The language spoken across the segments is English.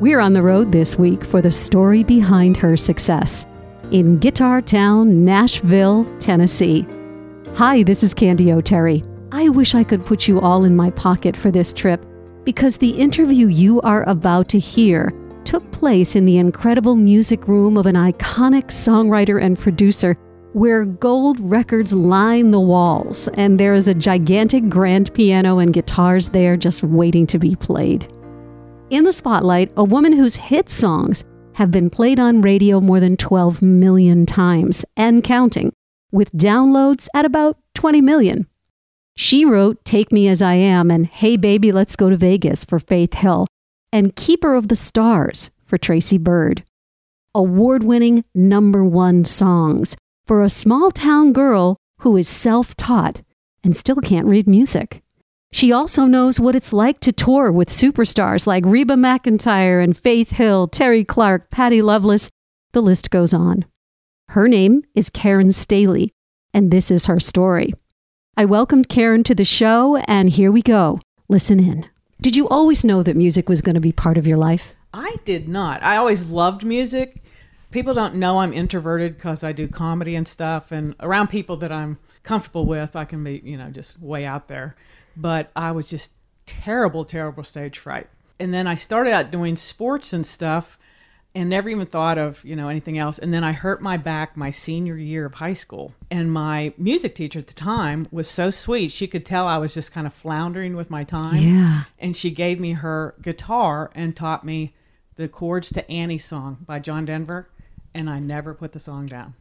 We're on the road this week for the story behind her success in Guitar Town, Nashville, Tennessee. Hi, this is Candy O'Terry. I wish I could put you all in my pocket for this trip because the interview you are about to hear took place in the incredible music room of an iconic songwriter and producer where gold records line the walls and there is a gigantic grand piano and guitars there just waiting to be played. In the spotlight, a woman whose hit songs have been played on radio more than 12 million times and counting, with downloads at about 20 million. She wrote Take Me As I Am and Hey Baby, Let's Go to Vegas for Faith Hill and Keeper of the Stars for Tracy Byrd. Award winning number one songs for a small town girl who is self taught and still can't read music. She also knows what it's like to tour with superstars like Reba McEntire and Faith Hill, Terri Clark, Patty Loveless. The list goes on. Her name is Karen Staley, and this is her story. I welcomed Karen to the show, and here we go. Listen in. Did you always know that music was going to be part of your life? I did not. I always loved music. People don't know I'm introverted because I do comedy and stuff, and around people that I'm comfortable with, I can be, you know, just way out there but I was just terrible, terrible stage fright. And then I started out doing sports and stuff and never even thought of, you know, anything else. And then I hurt my back my senior year of high school. And my music teacher at the time was so sweet. She could tell I was just kind of floundering with my time. Yeah. And she gave me her guitar and taught me the chords to Annie song by John Denver. And I never put the song down.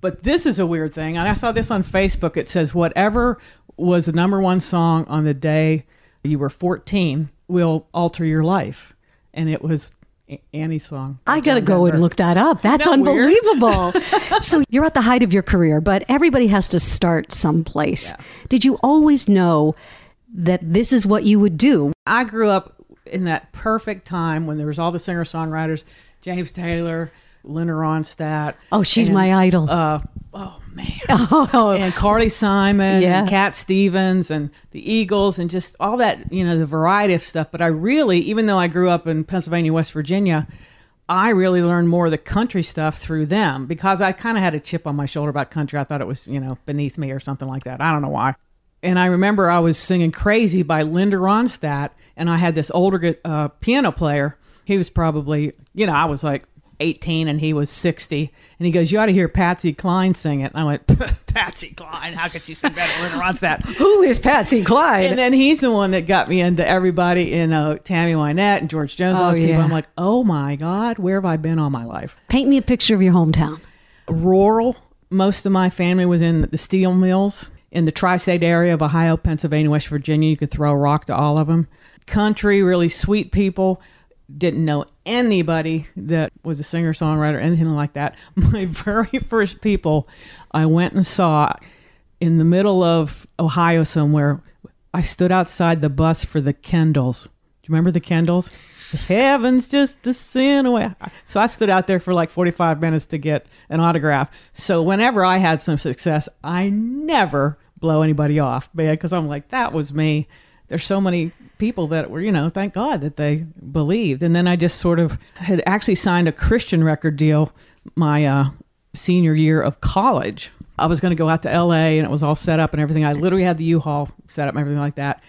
But this is a weird thing. And I saw this on Facebook. It says, whatever was the number one song on the day you were 14 will alter your life. And it was Annie's song. I got to go and look that up. That's that unbelievable. so you're at the height of your career, but everybody has to start someplace. Yeah. Did you always know that this is what you would do? I grew up in that perfect time when there was all the singer-songwriters, James Taylor, Linda Ronstadt. Oh, she's and, my idol. Uh, oh man. Oh, and Carly Simon yeah. and Cat Stevens and the Eagles and just all that, you know, the variety of stuff. But I really, even though I grew up in Pennsylvania, West Virginia, I really learned more of the country stuff through them because I kind of had a chip on my shoulder about country. I thought it was, you know, beneath me or something like that. I don't know why. And I remember I was singing Crazy by Linda Ronstadt, and I had this older uh, piano player. He was probably, you know, I was like 18 and he was 60. And he goes, You ought to hear Patsy Cline sing it. And I went, Patsy Cline? How could she sing better than Ronstadt? Who is Patsy Cline? And then he's the one that got me into everybody in know, Tammy Wynette and George Jones. Oh, yeah. I'm like, Oh my God, where have I been all my life? Paint me a picture of your hometown. Rural. Most of my family was in the steel mills in the tri state area of Ohio, Pennsylvania, West Virginia. You could throw a rock to all of them. Country, really sweet people didn't know anybody that was a singer songwriter, anything like that. My very first people I went and saw in the middle of Ohio somewhere. I stood outside the bus for the Kendalls. Do you remember the Kendalls? Heaven's just a sin away. So I stood out there for like 45 minutes to get an autograph. So whenever I had some success, I never blow anybody off, man, because I'm like, that was me. There's so many people that were, you know, thank God that they believed. And then I just sort of had actually signed a Christian record deal my uh, senior year of college. I was going to go out to LA and it was all set up and everything. I literally had the U-Haul set up and everything like that.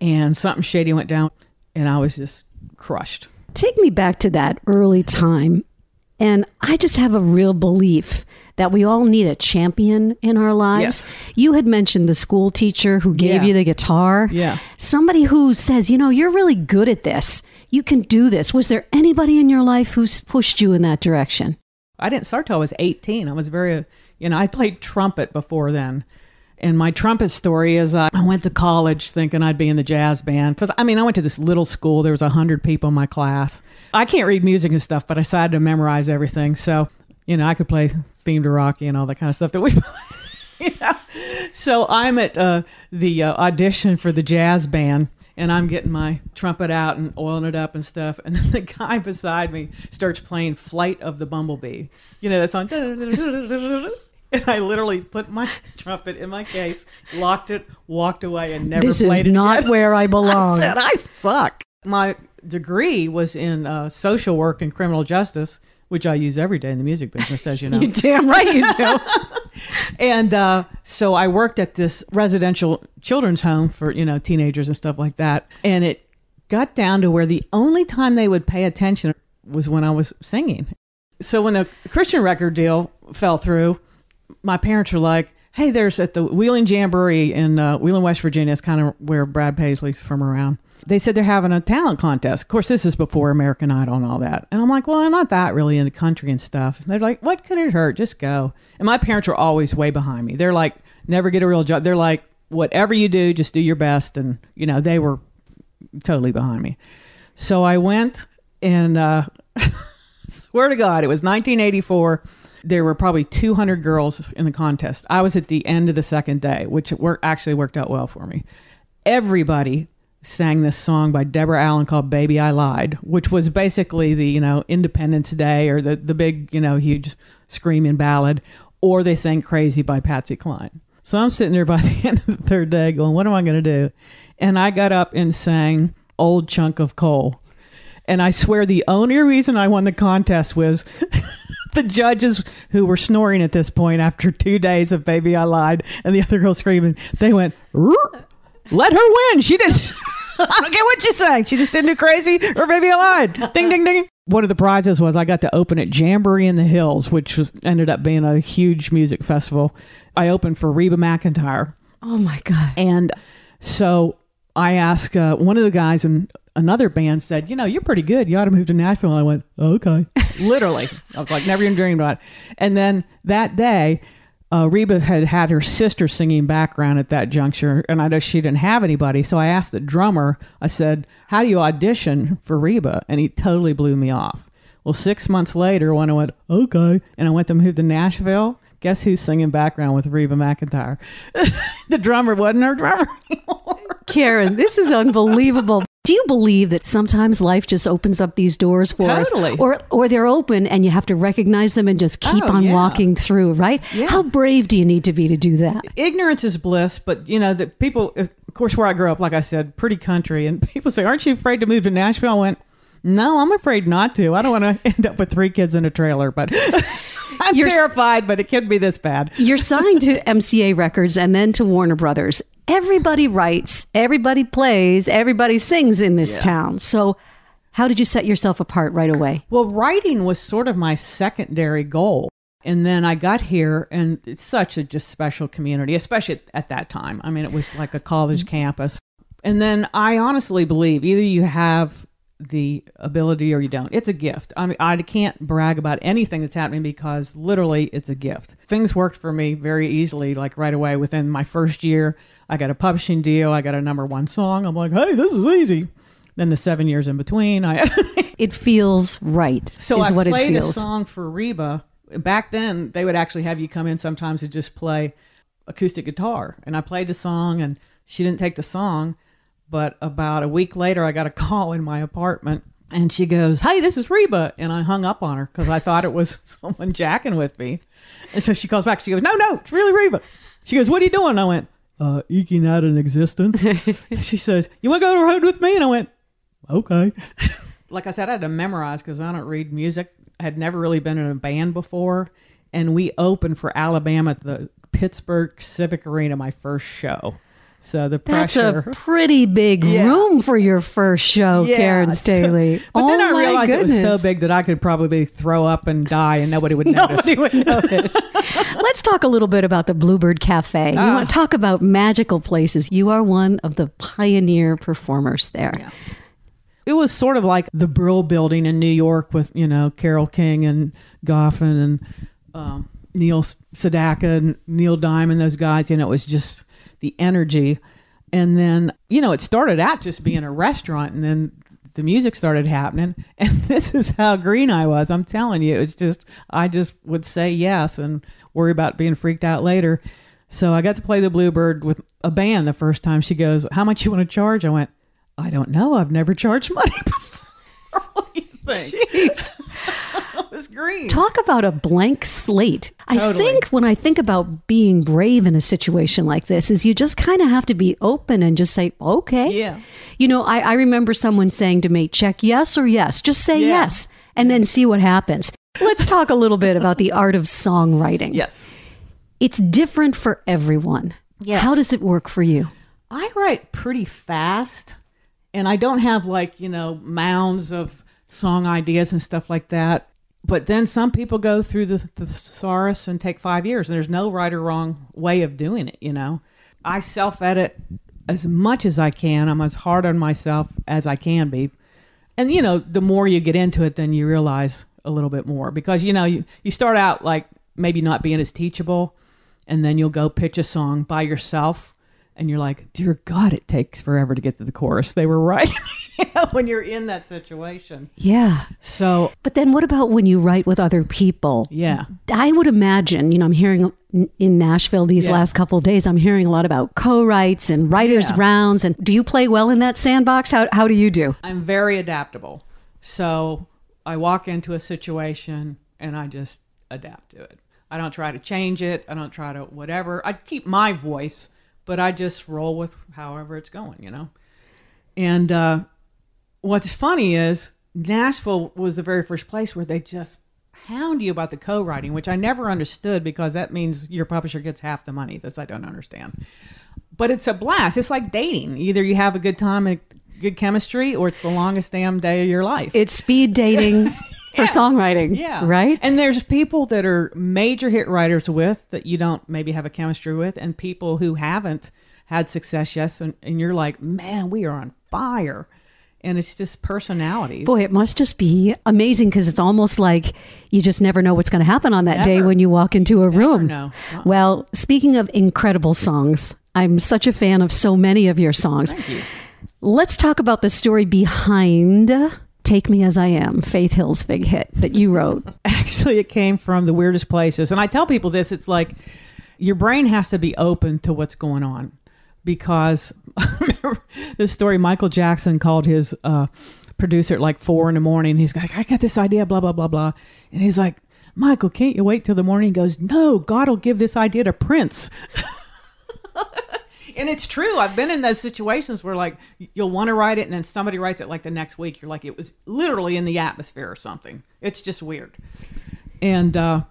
And something shady went down and I was just crushed. Take me back to that early time. And I just have a real belief that we all need a champion in our lives. Yes. You had mentioned the school teacher who gave yeah. you the guitar. Yeah. Somebody who says, you know, you're really good at this. You can do this. Was there anybody in your life who's pushed you in that direction? I didn't start till I was 18. I was very, you know, I played trumpet before then. And my trumpet story is uh, I went to college thinking I'd be in the jazz band. Because, I mean, I went to this little school. There was 100 people in my class. I can't read music and stuff, but I decided to memorize everything. So you know, I could play theme to Rocky and all that kind of stuff that we play. So I'm at uh, the uh, audition for the jazz band and I'm getting my trumpet out and oiling it up and stuff. And then the guy beside me starts playing Flight of the Bumblebee. You know that song. And I literally put my trumpet in my case, locked it, walked away, and never this played it. This is not where I belong. I said I suck. My degree was in uh, social work and criminal justice, which I use every day in the music business, as you know. You damn right you do. and uh, so I worked at this residential children's home for you know teenagers and stuff like that, and it got down to where the only time they would pay attention was when I was singing. So when the Christian record deal fell through, my parents were like, "Hey, there's at the Wheeling Jamboree in uh, Wheeling, West Virginia. It's kind of where Brad Paisley's from around." They said they're having a talent contest. Of course, this is before American Idol and all that. And I'm like, well, I'm not that really into country and stuff. And they're like, what could it hurt? Just go. And my parents were always way behind me. They're like, never get a real job. They're like, whatever you do, just do your best. And, you know, they were totally behind me. So I went and, uh, swear to God, it was 1984. There were probably 200 girls in the contest. I was at the end of the second day, which work, actually worked out well for me. Everybody sang this song by Deborah Allen called Baby I Lied, which was basically the, you know, Independence Day or the, the big, you know, huge screaming ballad, or they sang Crazy by Patsy Cline. So I'm sitting there by the end of the third day going, what am I going to do? And I got up and sang Old Chunk of Coal. And I swear the only reason I won the contest was the judges who were snoring at this point after two days of Baby I Lied and the other girl screaming, they went, "Roar." Let her win. She just, I don't care what you say. She just didn't do crazy or Baby I Lied. Ding, ding, ding. One of the prizes was I got to open at Jamboree in the Hills, which was ended up being a huge music festival. I opened for Reba McEntire. Oh my God. And so I asked uh, one of the guys in another band said, you know, you're pretty good. You ought to move to Nashville. And I went, okay. Literally. I was like, never even dreamed about it. And then that day, uh, Reba had had her sister singing background at that juncture, and I know she didn't have anybody. So I asked the drummer, I said, How do you audition for Reba? And he totally blew me off. Well, six months later, when I went, Okay, and I went to move to Nashville, guess who's singing background with Reba McEntire? the drummer wasn't her drummer. Karen, this is unbelievable. Do you believe that sometimes life just opens up these doors for Totally. us? Or or they're open and you have to recognize them and just keep Oh, on yeah. walking through, right? Yeah. How brave do you need to be to do that? ignorance is bliss, but you know, the people, of course, where I grew up, like I said, pretty country, and people say, Aren't you afraid to move to Nashville? I went, No, I'm afraid not to. I don't want to end up with three kids in a trailer, but I'm You're- terrified, but it could be this bad. You're signed to MCA Records and then to Warner Brothers. Everybody writes, everybody plays, everybody sings in this town. So, how did you set yourself apart right away? Well, writing was sort of my secondary goal. And then I got here, and it's such a just special community, especially at, at that time. I mean, it was like a college mm-hmm. campus. And then I honestly believe either you have the ability or you don't. It's a gift. I mean, I can't brag about anything that's happening because literally it's a gift. Things worked for me very easily, like right away within my first year. I got a publishing deal, I got a number one song. I'm like, hey, this is easy. Then the seven years in between, I It feels right, so is I what it played a song for Reba. Back then, they would actually have you come in sometimes to just play acoustic guitar, and I played the song, and she didn't take the song. But about a week later, I got a call in my apartment, and she goes, "Hey, this is Reba," and I hung up on her because I thought it was someone jacking with me. And so she calls back. She goes, "No, no, it's really Reba." She goes, "What are you doing?" And I went, uh, "Eking out an existence." she says, "You want to go to the road with me?" And I went, "Okay." like I said, I had to memorize because I don't read music. I had never really been in a band before. And we opened for Alabama at the Pittsburgh Civic Arena, my first show. So the That's a pretty big Yeah. room for your first show, Yeah, Karen so- Staley. but then Oh I my realized it was so big that I could probably throw up and die and nobody would notice. Nobody would notice. Let's talk a little bit about the Bluebird Cafe. Ah. want to talk about magical places. You are one of the pioneer performers there. it was sort of like the Brill Building in New York with you know Carole King and Goffin and um, Neil Sedaka and Neil Diamond, those guys. You know, it was just the energy, and then you know it started out just being a restaurant, and then the music started happening, and this is how green I was. I'm telling you, it's just I just would say yes and worry about being freaked out later. So I got to play the Bluebird with a band the first time. She goes, "How much you want to charge?" I went, "I don't know. I've never charged money before." what do you think? I was green. Talk about a blank slate. I think when I think about being brave in a situation like this, is you just kind of have to be open and just say, okay. Yeah. You know, I, I remember someone saying to me, check yes or yes. Just say Yeah. yes and then see what happens. Let's talk a little bit about the art of songwriting. Yes. It's different for everyone. Yes. How does it work for you? I write pretty fast and I don't have like, you know, mounds of song ideas and stuff like that. But then some people go through the, the thesaurus and take five years, and there's no right or wrong way of doing it, you know. I self edit as much as I can. I'm as hard on myself as I can be. And, you know, the more you get into it, then you realize a little bit more because, you know, you, you start out like maybe not being as teachable, and then you'll go pitch a song by yourself and you're like, dear God, it takes forever to get to the chorus. They were right when you're in that situation. Yeah. So, But then what about when you write with other people? yeah. I would imagine, you know, I'm hearing in Nashville these Yeah. last couple of days, I'm hearing a lot about co-writes and writers Yeah. rounds. And do you play well in that sandbox? How, how do you do? I'm very adaptable. So I walk into a situation and I just adapt to it. I don't try to change it. I don't try to whatever. I keep my voice, but I just roll with however it's going, you know? And uh, what's funny is Nashville was the very first place where they just hound you about the co-writing, which I never understood because that means your publisher gets half the money. This I don't understand. But it's a blast. It's like dating. Either you have a good time and good chemistry, or it's the longest damn day of your life. It's speed dating for songwriting. yeah. Right? And there's people that are major hit writers with that you don't maybe have a chemistry with, and people who haven't had success yet. And, and you're like, man, we are on fire. And it's just personalities. Boy, it must just be amazing because it's almost like you just never know what's going to happen on that day when you walk into a room. know. Uh-uh. Well, speaking of incredible songs, I'm such a fan of so many of your songs. You. Let's talk about the story behind Take Me As I Am, Faith Hill's big hit that you wrote. Actually, it came from the weirdest places. And I tell people this it's like your brain has to be open to what's going on because this story Michael Jackson called his uh, producer at like four in the morning. He's like, I got this idea, blah, blah, blah, blah. And he's like, Michael, can't you wait till the morning? He goes, No, God will give this idea to Prince. and it's true. I've been in those situations where like you'll want to write it and then somebody writes it like the next week. You're like, it was literally in the atmosphere or something. It's just weird. And uh,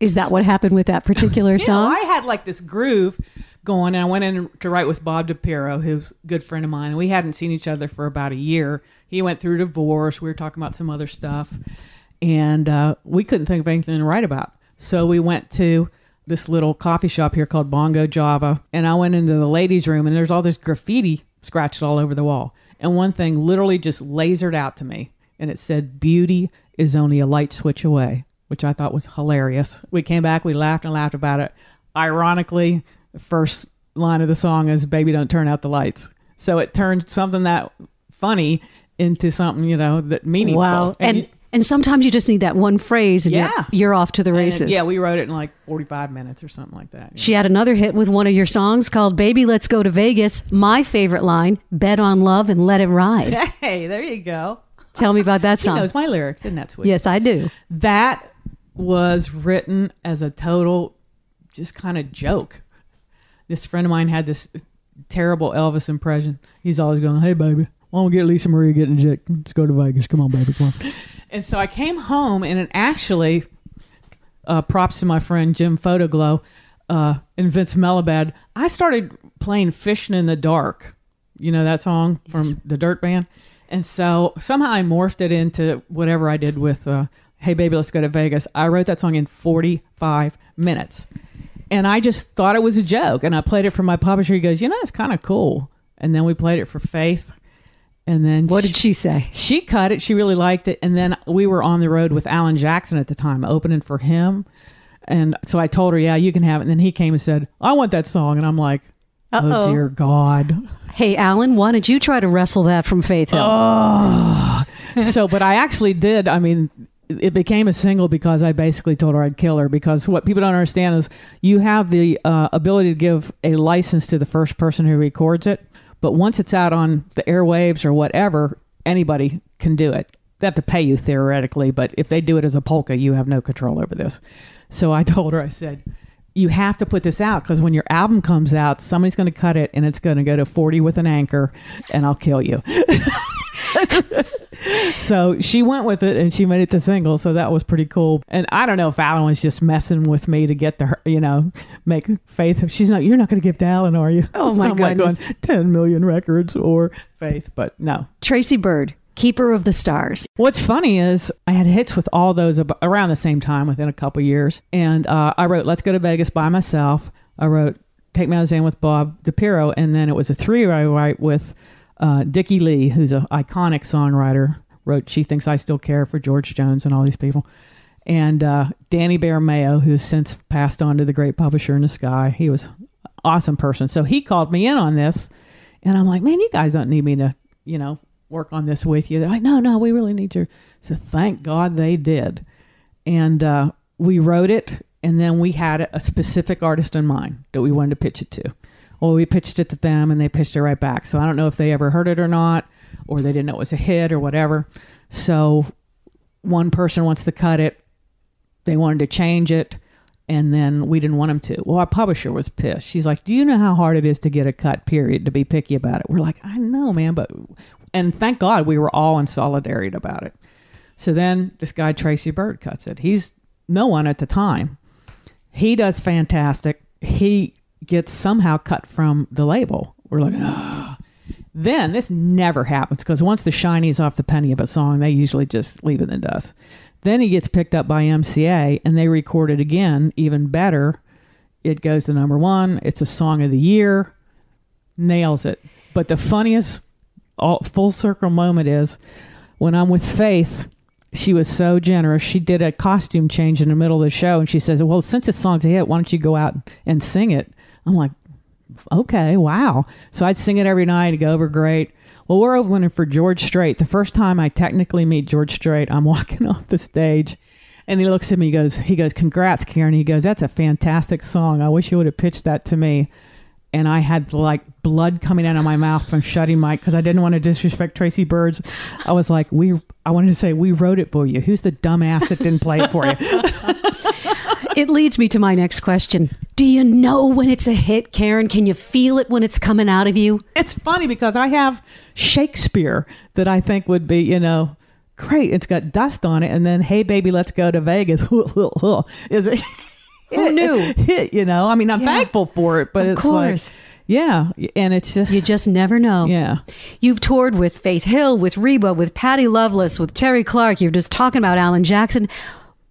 Is that what happened with that particular you know, song? I had like this groove going, and I went in to write with Bob DiPiero, who's a good friend of mine. And we hadn't seen each other for about a year. He went through divorce. We were talking about some other stuff, and uh, we couldn't think of anything to write about. So we went to this little coffee shop here called Bongo Java, and I went into the ladies' room, and there's all this graffiti scratched all over the wall. And one thing literally just lasered out to me, and it said, "Beauty is only a light switch away." which I thought was hilarious. We came back, we laughed and laughed about it. Ironically, the first line of the song is "Baby, don't turn out the lights." So it turned something that funny into something you know that meaningful. wow. And you- and sometimes you just need that one phrase and Yeah. you're, you're off to the and, races. yeah, we wrote it in like forty-five minutes or something like that. She had another hit with one of your songs called Baby Let's Go to Vegas. My favorite line, Bet on Love and Let It Ride. Hey, there you go. Tell me about that He song. knows my lyrics, isn't that sweet? Yes, I do. that was written as a total just kind of joke. This friend of mine had this terrible Elvis impression. He's always going, "Hey baby, why don't we get Lisa Marie get injected? Let's go to Vegas. Come on, baby, come on." And so I came home, and it actually, uh, props to my friend Jim Photoglo uh, and Vince Melamed. I started playing "Fishing in the Dark." You know that song from the Dirt Band, and so somehow I morphed it into whatever I did with uh, "Hey Baby, Let's Go to Vegas." I wrote that song in forty-five minutes, and I just thought it was a joke. And I played it for my publisher. He goes, "You know, it's kind of cool." And then we played it for Faith, and then What did she say? she cut it. She really liked it. And then we were on the road with Alan Jackson at the time, opening for him. And so I told her, yeah, you can have it. And then he came and said, I want that song. And I'm like, Uh-oh. oh, dear God. Hey, Alan, why don't you try to wrestle that from Faith Hill? Oh. so, but I actually did. I mean, it became a single because I basically told her I'd kill her. Because what people don't understand is you have the uh, ability to give a license to the first person who records it. But once it's out on the airwaves or whatever, anybody can do it. they have to pay you theoretically, but if they do it as a polka, you have no control over this. So I told her, I said, you have to put this out because when your album comes out, somebody's going to cut it and it's going to go to 40 with an anchor and I'll kill you. so she went with it and she made it the single. So that was pretty cool. And I don't know if Alan was just messing with me to get to her, you know, make Faith. She's not, you're not going to give to Alan, are you? Oh my I'm like 10 million records or Faith, but no. Tracy Byrd, Keeper of the Stars. What's funny is I had hits with all those ab- around the same time within a couple years. And uh, I wrote Let's Go to Vegas by myself. I wrote Take Me As I Am with Bob DiPiero. And then it was a three I write with uh, Dickie Lee, who's an iconic songwriter. Wrote She Thinks I Still Care for George Jones and all these people. And uh, Danny Bear Mayo, who's since passed on to the great publisher in the sky. He was awesome person. So he called me in on this. And I'm like, man, you guys don't need me to, you know, work on this with you. They're like, no, no, we really need your. So thank God they did. And uh, we wrote it, and then we had a specific artist in mind that we wanted to pitch it to. Well, we pitched it to them, and they pitched it right back. So I don't know if they ever heard it or not, or they didn't know it was a hit or whatever. So one person wants to cut it, they wanted to change it, and then we didn't want them to. Well, our publisher was pissed. She's like, "Do you know how hard it is to get a cut? Period. To be picky about it." We're like, "I know, man," but and thank God we were all in solidarity about it. So then this guy Tracy Byrd cuts it. He's no one at the time. He does fantastic. He gets somehow cut from the label. We're like, ah. Then this never happens because once the shiny's off the penny of a song, they usually just leave it in the dust. Then he gets picked up by MCA and they record it again, even better. It goes to number one. It's a song of the year. Nails it. But the funniest all, full circle moment is when I'm with Faith. She was so generous. She did a costume change in the middle of the show, and she says, "Well, since this song's a hit, why don't you go out and sing it?" I'm like, "Okay, wow." So I'd sing it every night. It'd go over great. Well, we're opening for George Strait. The first time I technically meet George Strait, I'm walking off the stage, and he looks at me. He goes, "He goes, congrats, Karen." He goes, "That's a fantastic song. I wish you would have pitched that to me." and I had like blood coming out of my mouth from shutting my because I didn't want to disrespect Tracy Byrds. I was like, we. I wanted to say we wrote it for you. Who's the dumbass that didn't play it for you? It leads me to my next question. Do you know when it's a hit, Karen? Can you feel it when it's coming out of you? it's funny because I have Shakespeare that I think would be, you know, great. It's got dust on it, and then hey baby, let's go to Vegas. Is it? Who knew? Hit, you know. I mean, I'm Yeah. thankful for it, but Of it's course. like, yeah, and it's just, You just never know. yeah. You've toured with Faith Hill, with Reba, with Patty Loveless, with Terri Clark. You're just talking about Alan Jackson.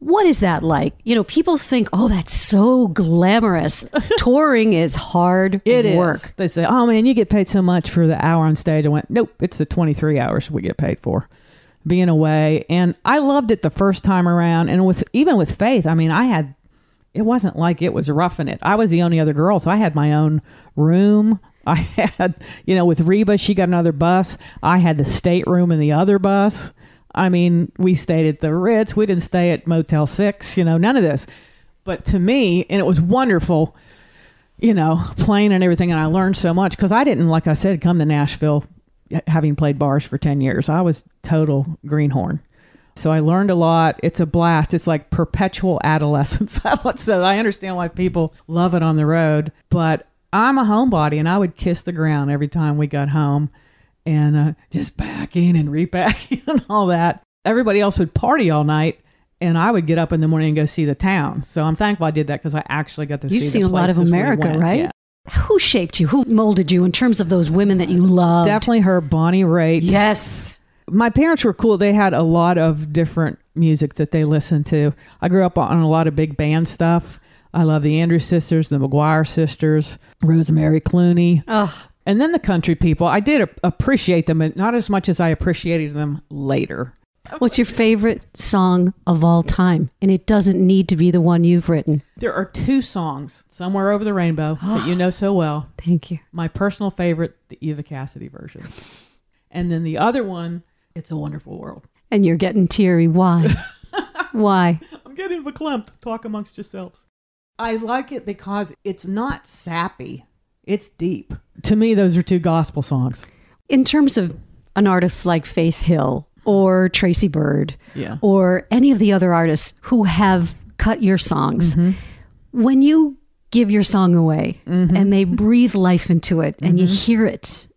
What is that like? You know, people think, oh, that's so glamorous. Touring is hard It is. work. They say, "Oh man, you get paid so much for the hour on stage." I went, "Nope, it's the 23 hours we get paid for being away." And I loved it the first time around, and with even with Faith, I mean, I had it wasn't like it was roughing it. I was the only other girl, so I had my own room. I had, you know, with Reba, she got another bus. I had the stateroom in the other bus. I mean, we stayed at the Ritz. We didn't stay at Motel 6, you know, none of this. But to me, and it was wonderful, you know, playing and everything. And I learned so much because I didn't, like I said, come to Nashville having played bars for 10 years. I was total greenhorn. So I learned a lot. It's a blast. It's like perpetual adolescence. so I understand why people love it on the road. But I'm a homebody and I would kiss the ground every time we got home and uh, just backing and repacking and all that. Everybody else would party all night. And I would get up in the morning and go see the town. So I'm thankful I did that because I actually got to see You've the seen a lot of places we America, right? Yeah. Who shaped you? Who molded you in terms of those women that you loved? Definitely her Bonnie Raitt. Yes. my parents were cool. They had a lot of different music that they listened to. I grew up on a lot of big band stuff. I love the Andrews sisters, the McGuire sisters, Rosemary Clooney, Oh, and then the country people. I did appreciate them, but not as much as I appreciated them later. what's your favorite song of all time? And it doesn't need to be the one you've written. There are two songs, Somewhere Over the Rainbow, that you know so well. Thank you. My personal favorite, the Eva Cassidy version. And then the other one, It's a Wonderful World. And you're getting teary. Why? Why? I'm getting verklempt. Talk amongst yourselves. I like it because it's not sappy. It's deep. To me, those are two gospel songs. In terms of an artist like Faith Hill, or Tracy Byrd Yeah. or any of the other artists who have cut your songs, mm-hmm. when you give your song away mm-hmm. and they breathe life into it and you mm-hmm. hear it,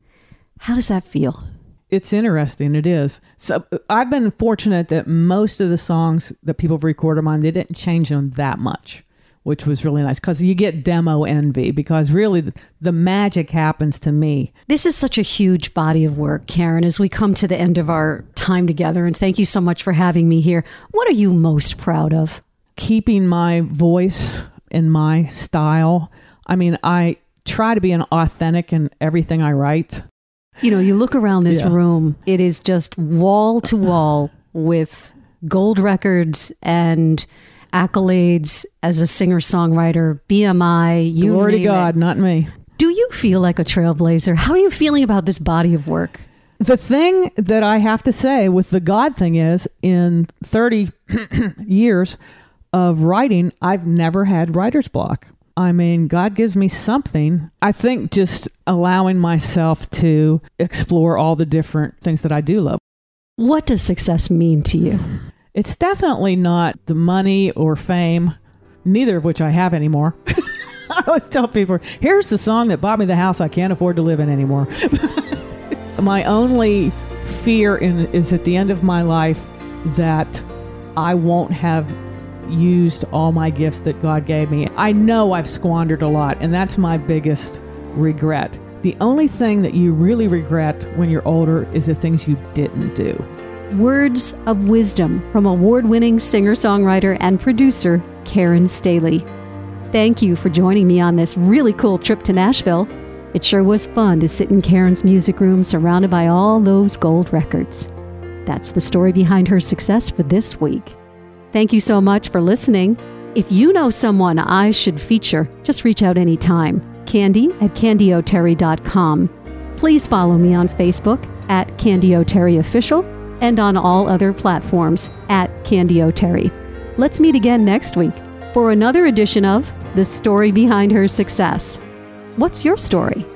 how does that feel? It's interesting. It is. So uh, I've been fortunate that most of the songs that people have recorded mine, they didn't change them that much, which was really nice because you get demo envy because really the, the magic happens to me. This is such a huge body of work, Karen, as we come to the end of our time together. And thank you so much for having me here. What are you most proud of? Keeping my voice and my style. I mean, I try to be an authentic in everything I write. You know, you look around this Yeah. room, it is just wall to wall with gold records and accolades as a singer songwriter, BMI, you Glory to name it. God, not me. Do you feel like a trailblazer? How are you feeling about this body of work? The thing that I have to say with the God thing is, in 30 years of writing, I've never had writer's block. I mean, God gives me something. I think just allowing myself to explore all the different things that I do love. What does success mean to you? It's definitely not the money or fame, neither of which I have anymore. I always tell people, here's the song that bought me the house I can't afford to live in anymore. my only fear in, is at the end of my life that I won't have used all my gifts that God gave me. I know I've squandered a lot, and that's my biggest regret. The only thing that you really regret when you're older is the things you didn't do. Words of wisdom from award winning singer songwriter and producer Karen Staley. Thank you for joining me on this really cool trip to Nashville. It sure was fun to sit in Karen's music room surrounded by all those gold records. That's the story behind her success for this week. Thank you so much for listening. If you know someone I should feature, just reach out anytime. Candy at candyoterry.com. Please follow me on Facebook at Candyoterry Official and on all other platforms at Candyoterry. Let's meet again next week for another edition of The Story Behind Her Success. What's your story?